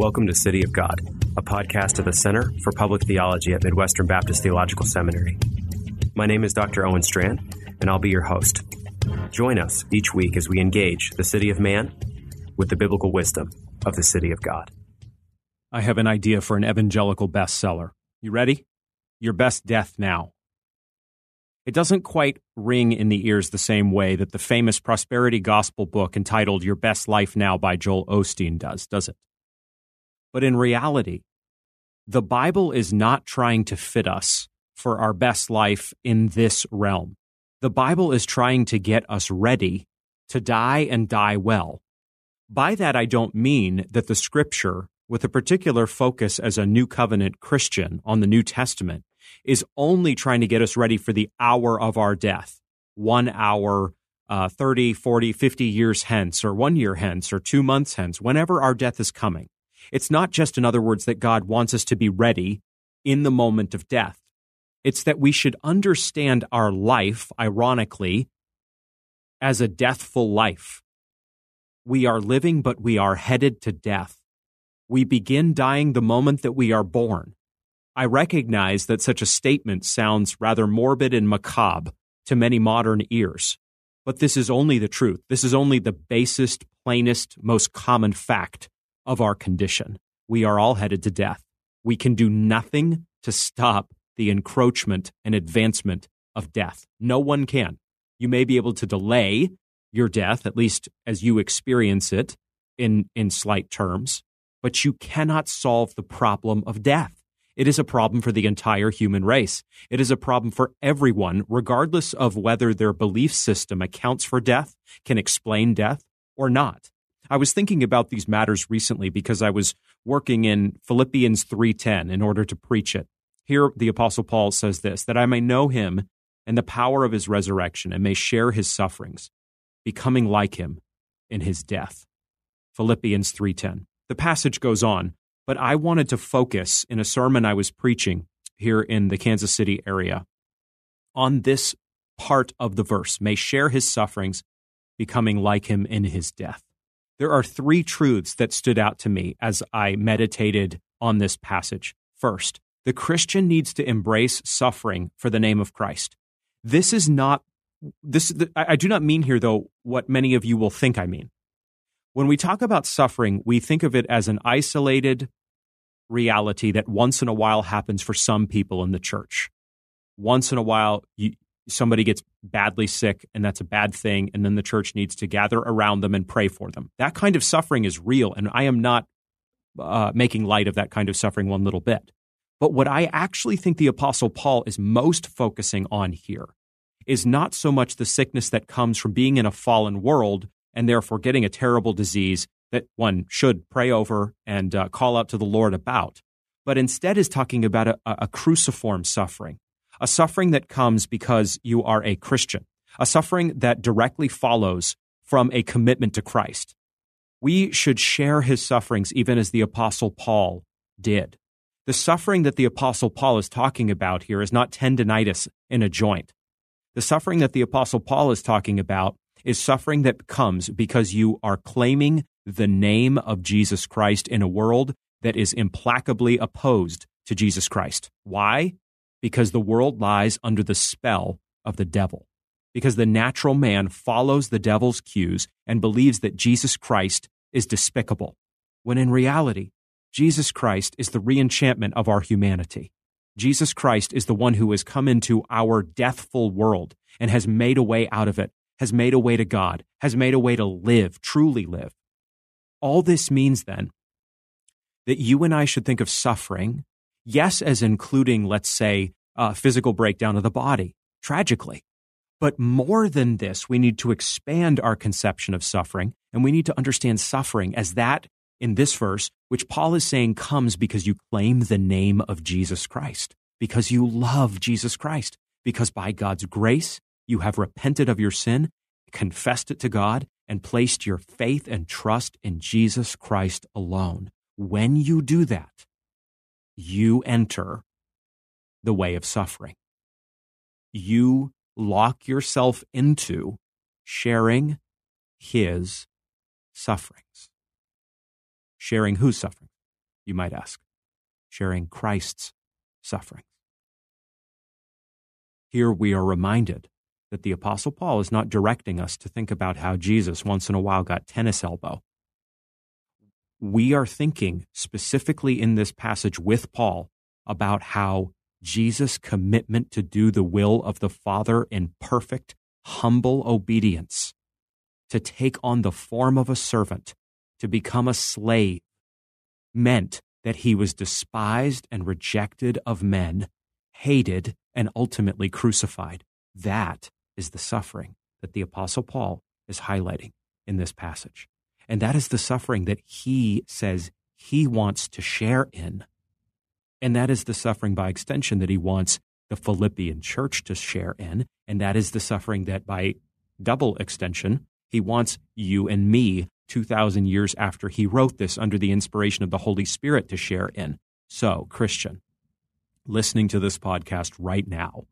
Welcome to City of God, a podcast of the Center for Public Theology at Midwestern Baptist Theological Seminary. My name is Dr. Owen Strachan, and I'll be your host. Join us each week as we engage the city of man with the biblical wisdom of the city of God. I have an idea for an evangelical bestseller. You ready? Your Best Death Now. It doesn't quite ring in the ears the same way that the famous prosperity gospel book entitled Your Best Life Now by Joel Osteen does, does it? But in reality, the Bible is not trying to fit us for our best life in this realm. The Bible is trying to get us ready to die and die well. By that, I don't mean that the scripture, with a particular focus as a New Covenant Christian on the New Testament, is only trying to get us ready for the hour of our death, one hour, uh, 30, 40, 50 years hence, or one year hence, or two months hence, whenever our death is coming. It's not just, in other words, that God wants us to be ready in the moment of death. It's that we should understand our life, ironically, as a deathful life. We are living, but we are headed to death. We begin dying the moment that we are born. I recognize that such a statement sounds rather morbid and macabre to many modern ears, but this is only the truth. This is only the basest, plainest, most common fact of our condition. We are all headed to death. We can do nothing to stop the encroachment and advancement of death. No one can. You may be able to delay your death, at least as you experience it in, in slight terms, but you cannot solve the problem of death. It is a problem for the entire human race. It is a problem for everyone, regardless of whether their belief system accounts for death, can explain death, or not. I was thinking about these matters recently because I was working in Philippians 3:10 in order to preach it. Here the apostle Paul says this, that I may know him and the power of his resurrection and may share his sufferings, becoming like him in his death. Philippians 3:10. The passage goes on, but I wanted to focus in a sermon I was preaching here in the Kansas City area on this part of the verse, may share his sufferings, becoming like him in his death there are three truths that stood out to me as I meditated on this passage. First, the Christian needs to embrace suffering for the name of Christ. This is not this I do not mean here though what many of you will think I mean. When we talk about suffering, we think of it as an isolated reality that once in a while happens for some people in the church. Once in a while, you, somebody gets badly sick and that's a bad thing and then the church needs to gather around them and pray for them. That kind of suffering is real and i am not uh, making light of that kind of suffering one little bit. But what i actually think the apostle paul is most focusing on here is not so much the sickness that comes from being in a fallen world and therefore getting a terrible disease that one should pray over and uh, call out to the lord about but instead is talking about a, a cruciform suffering a suffering that comes because you are a Christian, a suffering that directly follows from a commitment to Christ. We should share his sufferings even as the Apostle Paul did. The suffering that the Apostle Paul is talking about here is not tendonitis in a joint. The suffering that the Apostle Paul is talking about is suffering that comes because you are claiming the name of Jesus Christ in a world that is implacably opposed to Jesus Christ. Why? Because the world lies under the spell of the devil. Because the natural man follows the devil's cues and believes that Jesus Christ is despicable, when in reality, Jesus Christ is the reenchantment of our humanity. Jesus Christ is the one who has come into our deathful world and has made a way out of it, has made a way to God, has made a way to live, truly live. All this means then that you and I should think of suffering yes, as including, let's say, a physical breakdown of the body, tragically. But more than this, we need to expand our conception of suffering And we need to understand suffering as that in this verse, which Paul is saying comes because you claim the name of Jesus Christ, because you love Jesus Christ, because by God's grace, you have repented of your sin, confessed it to God, and placed your faith and trust in Jesus Christ alone. When you do that, you enter the way of suffering. You lock yourself into sharing his sufferings. Sharing whose suffering? You might ask. Sharing Christ's suffering. Here we are reminded that the Apostle Paul is not directing us to think about how Jesus once in a while got tennis elbow. We are thinking specifically in this passage with Paul about how Jesus' commitment to do the will of the Father in perfect, humble obedience, to take on the form of a servant, to become a slave meant that he was despised and rejected of men, hated, and ultimately crucified. That is the suffering that the Apostle Paul is highlighting in this passage. And that is the suffering that he says he wants to share in. And that is the suffering by extension that he wants the Philippian church to share in. And that is the suffering that by double extension, he wants you and me 2,000 years after he wrote this under the inspiration of the Holy Spirit to share in. So, Christian, listening to this podcast right now,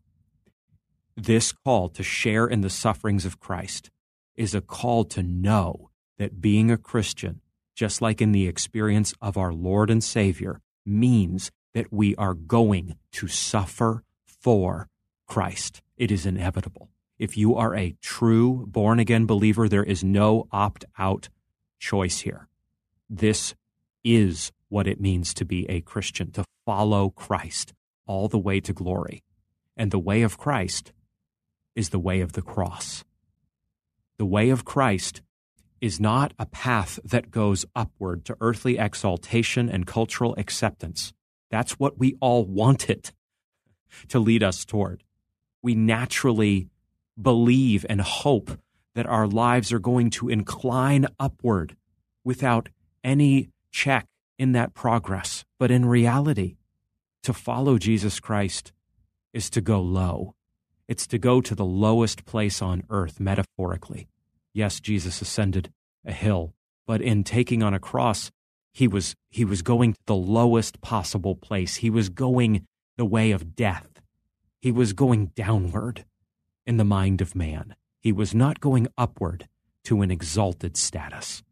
this call to share in the sufferings of Christ is a call to know that being a Christian, just like in the experience of our Lord and Savior, means that we are going to suffer for Christ. It is inevitable. If you are a true born again believer, there is no opt out choice here. This is what it means to be a Christian, to follow Christ all the way to glory. And the way of Christ is the way of the cross. The way of Christ is not a path that goes upward to earthly exaltation and cultural acceptance. That's what we all want it to lead us toward. We naturally believe and hope that our lives are going to incline upward without any check in that progress. But in reality, to follow Jesus Christ is to go low. It's to go to the lowest place on earth, metaphorically. Yes, Jesus ascended a hill, but in taking on a cross, he was, he was going to the lowest possible place. He was going the way of death. He was going downward in the mind of man. He was not going upward to an exalted status.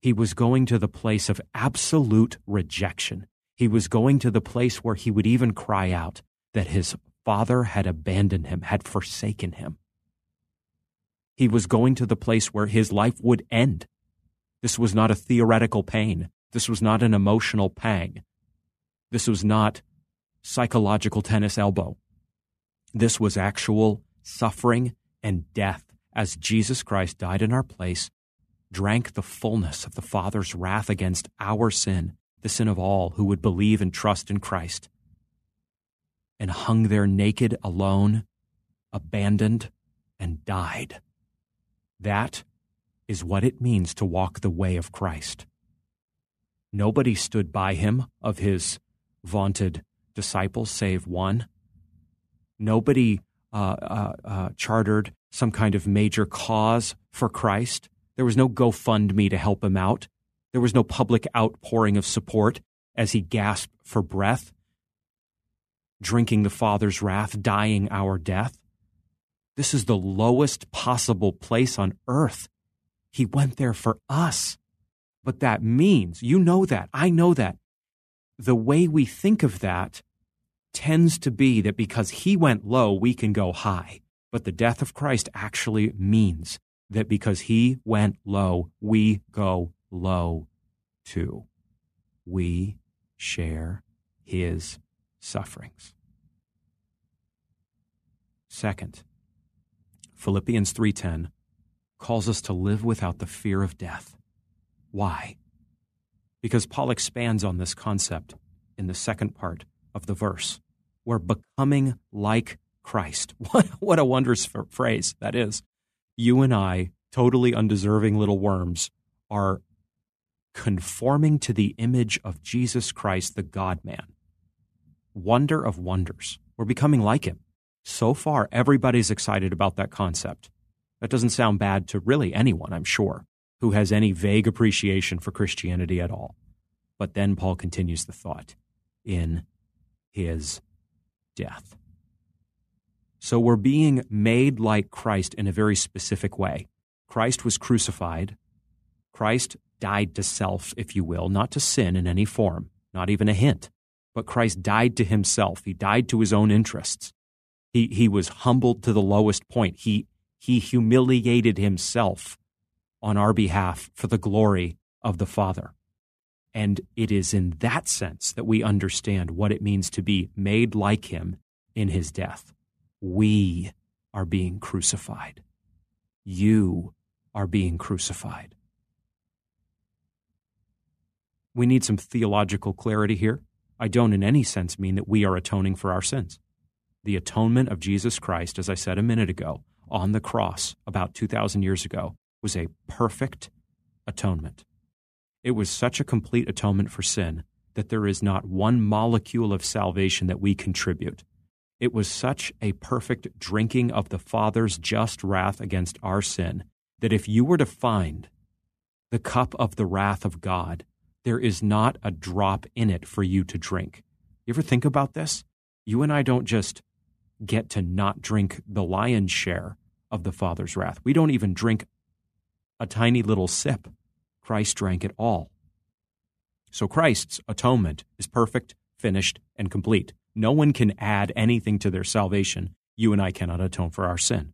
He was going to the place of absolute rejection. He was going to the place where he would even cry out that his father had abandoned him, had forsaken him. He was going to the place where his life would end. This was not a theoretical pain. This was not an emotional pang. This was not psychological tennis elbow. This was actual suffering and death as Jesus Christ died in our place, drank the fullness of the Father's wrath against our sin, the sin of all who would believe and trust in Christ and hung there naked, alone, abandoned, and died. That is what it means to walk the way of Christ. Nobody stood by him of his vaunted disciples save one. Nobody uh, uh, uh, chartered some kind of major cause for Christ. There was no GoFundMe to help him out. There was no public outpouring of support as he gasped for breath drinking the Father's wrath, dying our death. This is the lowest possible place on earth. He went there for us. But that means, you know that, I know that. The way we think of that tends to be that because he went low, we can go high. But the death of Christ actually means that because he went low, we go low too. We share his sufferings. Second, Philippians 3:10 calls us to live without the fear of death. Why? Because Paul expands on this concept in the second part of the verse. We're becoming like Christ. What, what a wondrous phrase that is. You and I, totally undeserving little worms, are conforming to the image of Jesus Christ, the God man. Wonder of wonders. We're becoming like him. So far, everybody's excited about that concept. That doesn't sound bad to really anyone, I'm sure, who has any vague appreciation for Christianity at all. But then Paul continues the thought in his death. So we're being made like Christ in a very specific way. Christ was crucified. Christ died to self, if you will, not to sin in any form, not even a hint. But Christ died to himself. He died to his own interests. He, he was humbled to the lowest point. He, he humiliated himself on our behalf for the glory of the Father. And it is in that sense that we understand what it means to be made like him in his death. We are being crucified. You are being crucified. We need some theological clarity here. I don't in any sense mean that we are atoning for our sins. The atonement of Jesus Christ, as I said a minute ago, on the cross about 2,000 years ago, was a perfect atonement. It was such a complete atonement for sin that there is not one molecule of salvation that we contribute. It was such a perfect drinking of the Father's just wrath against our sin that if you were to find the cup of the wrath of God, there is not a drop in it for you to drink. You ever think about this? You and I don't just get to not drink the lion's share of the Father's wrath. We don't even drink a tiny little sip. Christ drank it all. So Christ's atonement is perfect, finished, and complete. No one can add anything to their salvation. You and I cannot atone for our sin.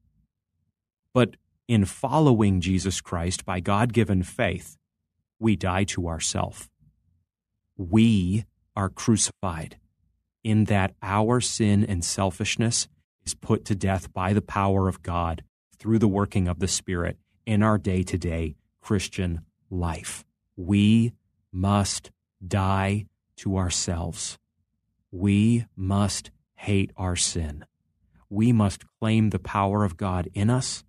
But in following Jesus Christ by God given faith, we die to ourself. We are crucified in that our sin and selfishness is put to death by the power of God through the working of the Spirit in our day to day Christian life. We must die to ourselves. We must hate our sin. We must claim the power of God in us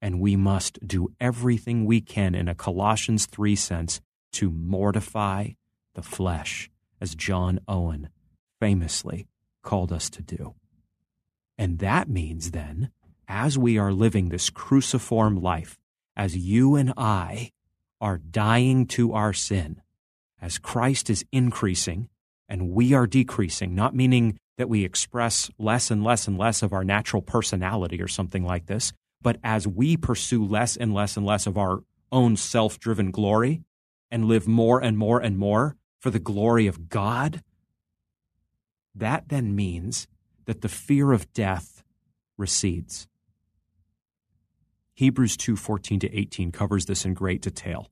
and we must do everything we can in a Colossians 3 sense to mortify the flesh, as John Owen famously called us to do. And that means then, as we are living this cruciform life, as you and I are dying to our sin, as Christ is increasing and we are decreasing, not meaning that we express less and less and less of our natural personality or something like this, but as we pursue less and less and less of our own self driven glory and live more and more and more for the glory of God, that then means that the fear of death recedes. Hebrews 2:14 to 18 covers this in great detail.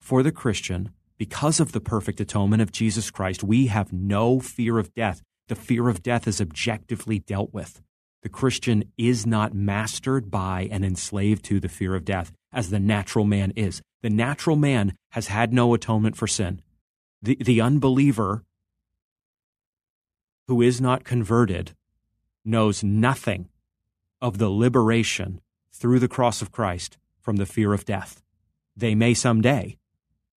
For the Christian, because of the perfect atonement of Jesus Christ, we have no fear of death. The fear of death is objectively dealt with the Christian is not mastered by and enslaved to the fear of death as the natural man is. The natural man has had no atonement for sin. The, the unbeliever who is not converted knows nothing of the liberation through the cross of Christ from the fear of death. They may someday,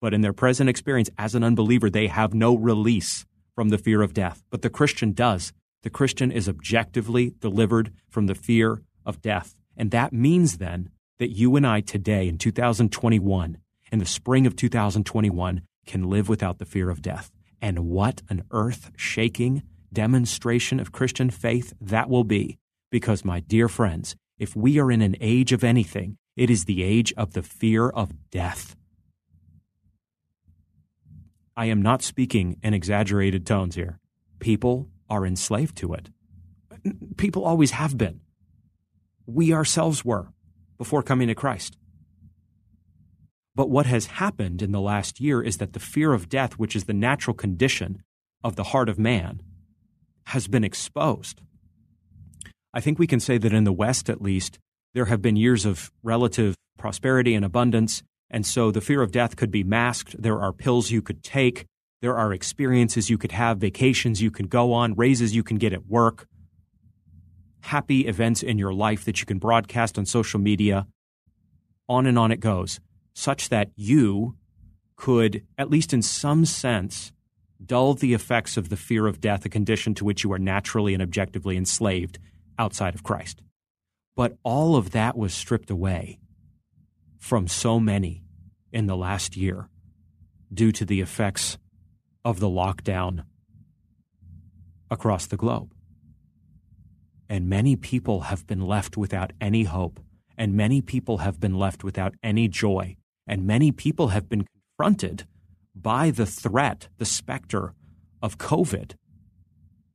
but in their present experience as an unbeliever, they have no release from the fear of death. But the Christian does the Christian is objectively delivered from the fear of death. And that means then that you and I today in 2021, in the spring of 2021, can live without the fear of death. And what an earth shaking demonstration of Christian faith that will be. Because, my dear friends, if we are in an age of anything, it is the age of the fear of death. I am not speaking in exaggerated tones here. People are enslaved to it. People always have been. We ourselves were before coming to Christ. But what has happened in the last year is that the fear of death, which is the natural condition of the heart of man, has been exposed. I think we can say that in the West, at least, there have been years of relative prosperity and abundance, and so the fear of death could be masked. There are pills you could take there are experiences you could have, vacations you can go on, raises you can get at work, happy events in your life that you can broadcast on social media. On and on it goes. such that you could, at least in some sense, dull the effects of the fear of death, a condition to which you are naturally and objectively enslaved outside of Christ. But all of that was stripped away from so many in the last year due to the effects of the lockdown across the globe. And many people have been left without any hope, and many people have been left without any joy, and many people have been confronted by the threat, the specter of COVID,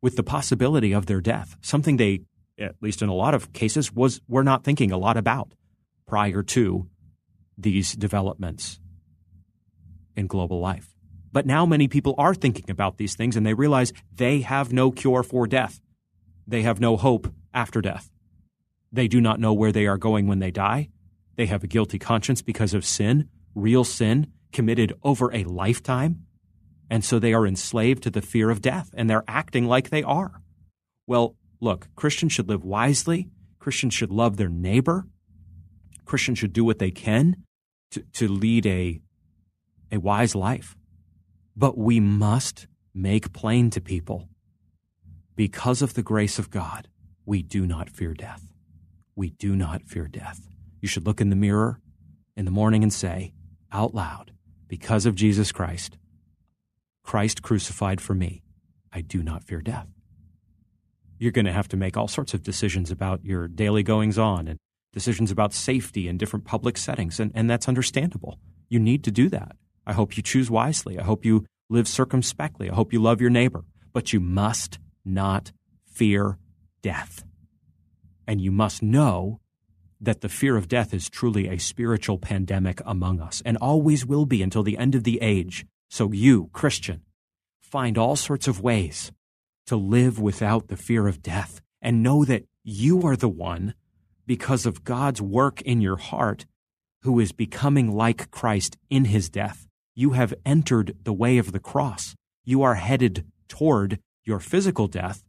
with the possibility of their death, something they, at least in a lot of cases, was were not thinking a lot about prior to these developments in global life. But now many people are thinking about these things and they realize they have no cure for death. They have no hope after death. They do not know where they are going when they die. They have a guilty conscience because of sin, real sin, committed over a lifetime. And so they are enslaved to the fear of death and they're acting like they are. Well, look, Christians should live wisely. Christians should love their neighbor. Christians should do what they can to, to lead a, a wise life. But we must make plain to people because of the grace of God, we do not fear death. We do not fear death. You should look in the mirror in the morning and say out loud, because of Jesus Christ, Christ crucified for me, I do not fear death. You're going to have to make all sorts of decisions about your daily goings on and decisions about safety in different public settings, and, and that's understandable. You need to do that. I hope you choose wisely. I hope you live circumspectly. I hope you love your neighbor. But you must not fear death. And you must know that the fear of death is truly a spiritual pandemic among us and always will be until the end of the age. So, you, Christian, find all sorts of ways to live without the fear of death and know that you are the one, because of God's work in your heart, who is becoming like Christ in his death. You have entered the way of the cross. You are headed toward your physical death,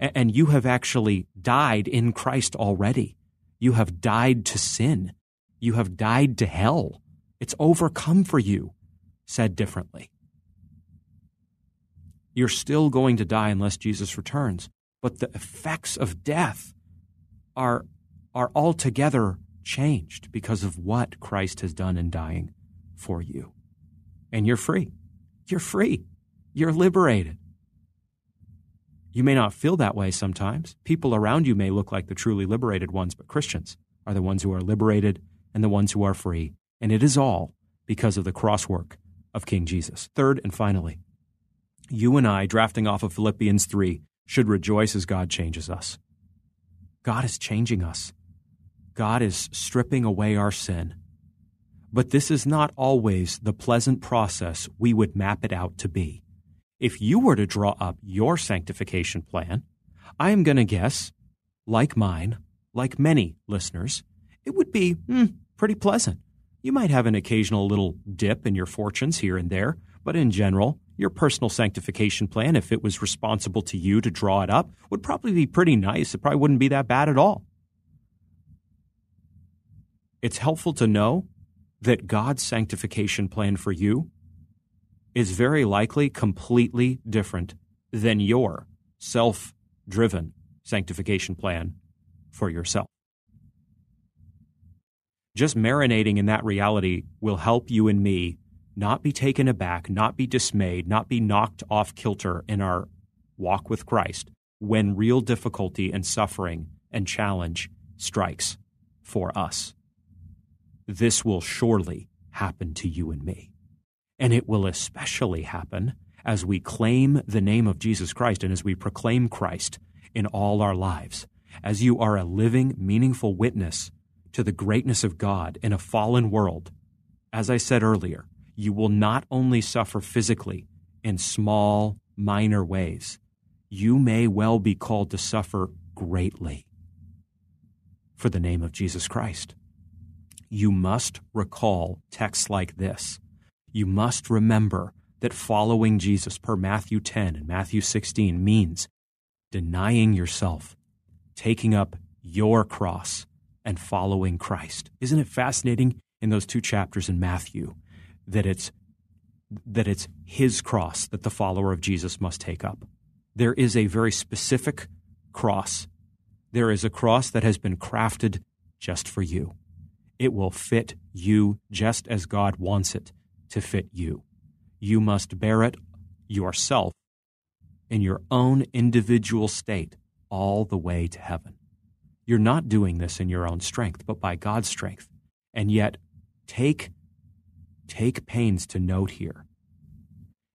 and you have actually died in Christ already. You have died to sin. You have died to hell. It's overcome for you, said differently. You're still going to die unless Jesus returns, but the effects of death are, are altogether changed because of what Christ has done in dying for you. And you're free. You're free. You're liberated. You may not feel that way sometimes. People around you may look like the truly liberated ones, but Christians are the ones who are liberated and the ones who are free. And it is all because of the crosswork of King Jesus. Third and finally, you and I, drafting off of Philippians 3, should rejoice as God changes us. God is changing us. God is stripping away our sin. But this is not always the pleasant process we would map it out to be. If you were to draw up your sanctification plan, I am going to guess, like mine, like many listeners, it would be hmm, pretty pleasant. You might have an occasional little dip in your fortunes here and there, but in general, your personal sanctification plan, if it was responsible to you to draw it up, would probably be pretty nice. It probably wouldn't be that bad at all. It's helpful to know that God's sanctification plan for you is very likely completely different than your self driven sanctification plan for yourself. Just marinating in that reality will help you and me not be taken aback, not be dismayed, not be knocked off kilter in our walk with Christ when real difficulty and suffering and challenge strikes for us. This will surely happen to you and me. And it will especially happen as we claim the name of Jesus Christ and as we proclaim Christ in all our lives. As you are a living, meaningful witness to the greatness of God in a fallen world, as I said earlier, you will not only suffer physically in small, minor ways, you may well be called to suffer greatly for the name of Jesus Christ. You must recall texts like this you must remember that following Jesus per Matthew 10 and Matthew 16 means denying yourself, taking up your cross, and following Christ. Isn't it fascinating? in those two chapters in Matthew that it's that it's his cross that the follower of Jesus must take up. There is a very specific cross. There is a cross that has been crafted just for you. It will fit you just as God wants it to fit you. You must bear it yourself in your own individual state all the way to heaven. You're not doing this in your own strength, but by God's strength. And yet, take, take pains to note here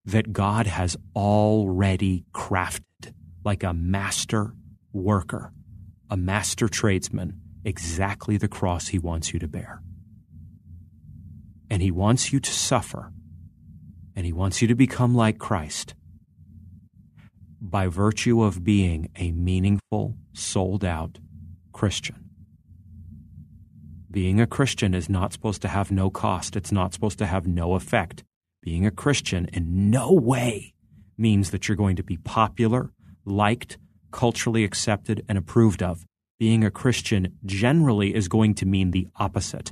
that God has already crafted, like a master worker, a master tradesman, exactly the cross he wants you to bear. And he wants you to suffer, and he wants you to become like Christ by virtue of being a meaningful, sold out Christian. Being a Christian is not supposed to have no cost. It's not supposed to have no effect. Being a Christian in no way means that you're going to be popular, liked, culturally accepted, and approved of. Being a Christian generally is going to mean the opposite.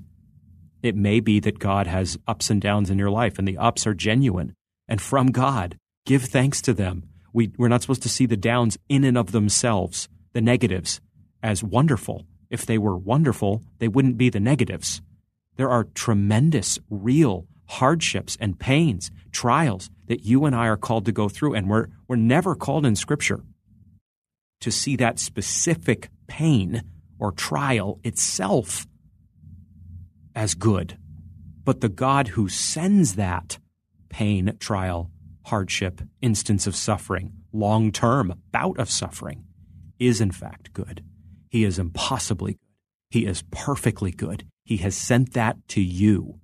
It may be that God has ups and downs in your life, and the ups are genuine and from God. Give thanks to them. We, we're not supposed to see the downs in and of themselves, the negatives as wonderful. If they were wonderful, they wouldn't be the negatives. There are tremendous, real hardships and pains, trials that you and I are called to go through, and we're, we're never called in Scripture to see that specific pain or trial itself as good. But the God who sends that pain, trial, hardship, instance of suffering, long term bout of suffering, is in fact good. He is impossibly good. He is perfectly good. He has sent that to you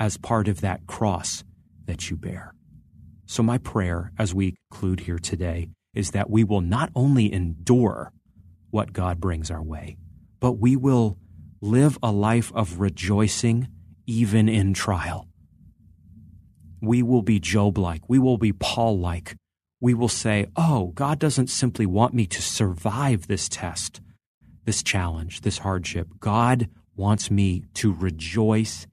as part of that cross that you bear. So, my prayer as we conclude here today is that we will not only endure what God brings our way, but we will live a life of rejoicing even in trial. We will be Job like. We will be Paul like. We will say, Oh, God doesn't simply want me to survive this test this challenge, this hardship. God wants me to rejoice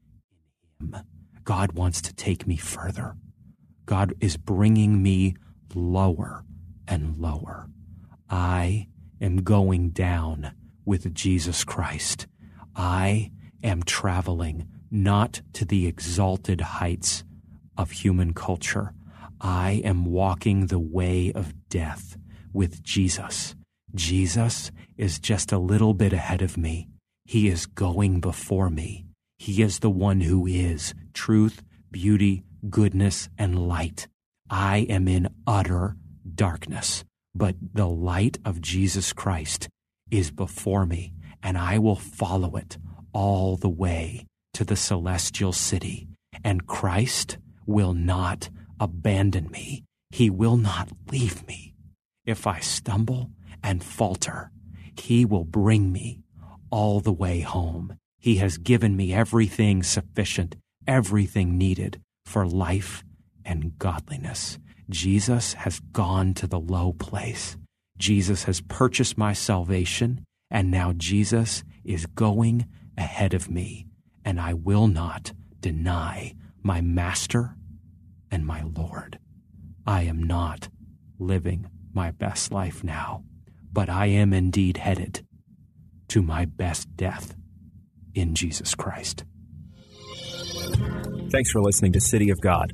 in Him. God wants to take me further. God is bringing me lower and lower. I am going down with Jesus Christ. I am traveling not to the exalted heights of human culture. I am walking the way of death with Jesus. Jesus is just a little bit ahead of me. He is going before me. He is the one who is truth, beauty, goodness, and light. I am in utter darkness, but the light of Jesus Christ is before me, and I will follow it all the way to the celestial city. And Christ will not abandon me. He will not leave me. If I stumble, and falter, He will bring me all the way home. He has given me everything sufficient, everything needed for life and godliness. Jesus has gone to the low place. Jesus has purchased my salvation, and now Jesus is going ahead of me, and I will not deny my Master and my Lord. I am not living my best life now but I am indeed headed to my best death in Jesus Christ. Thanks for listening to City of God,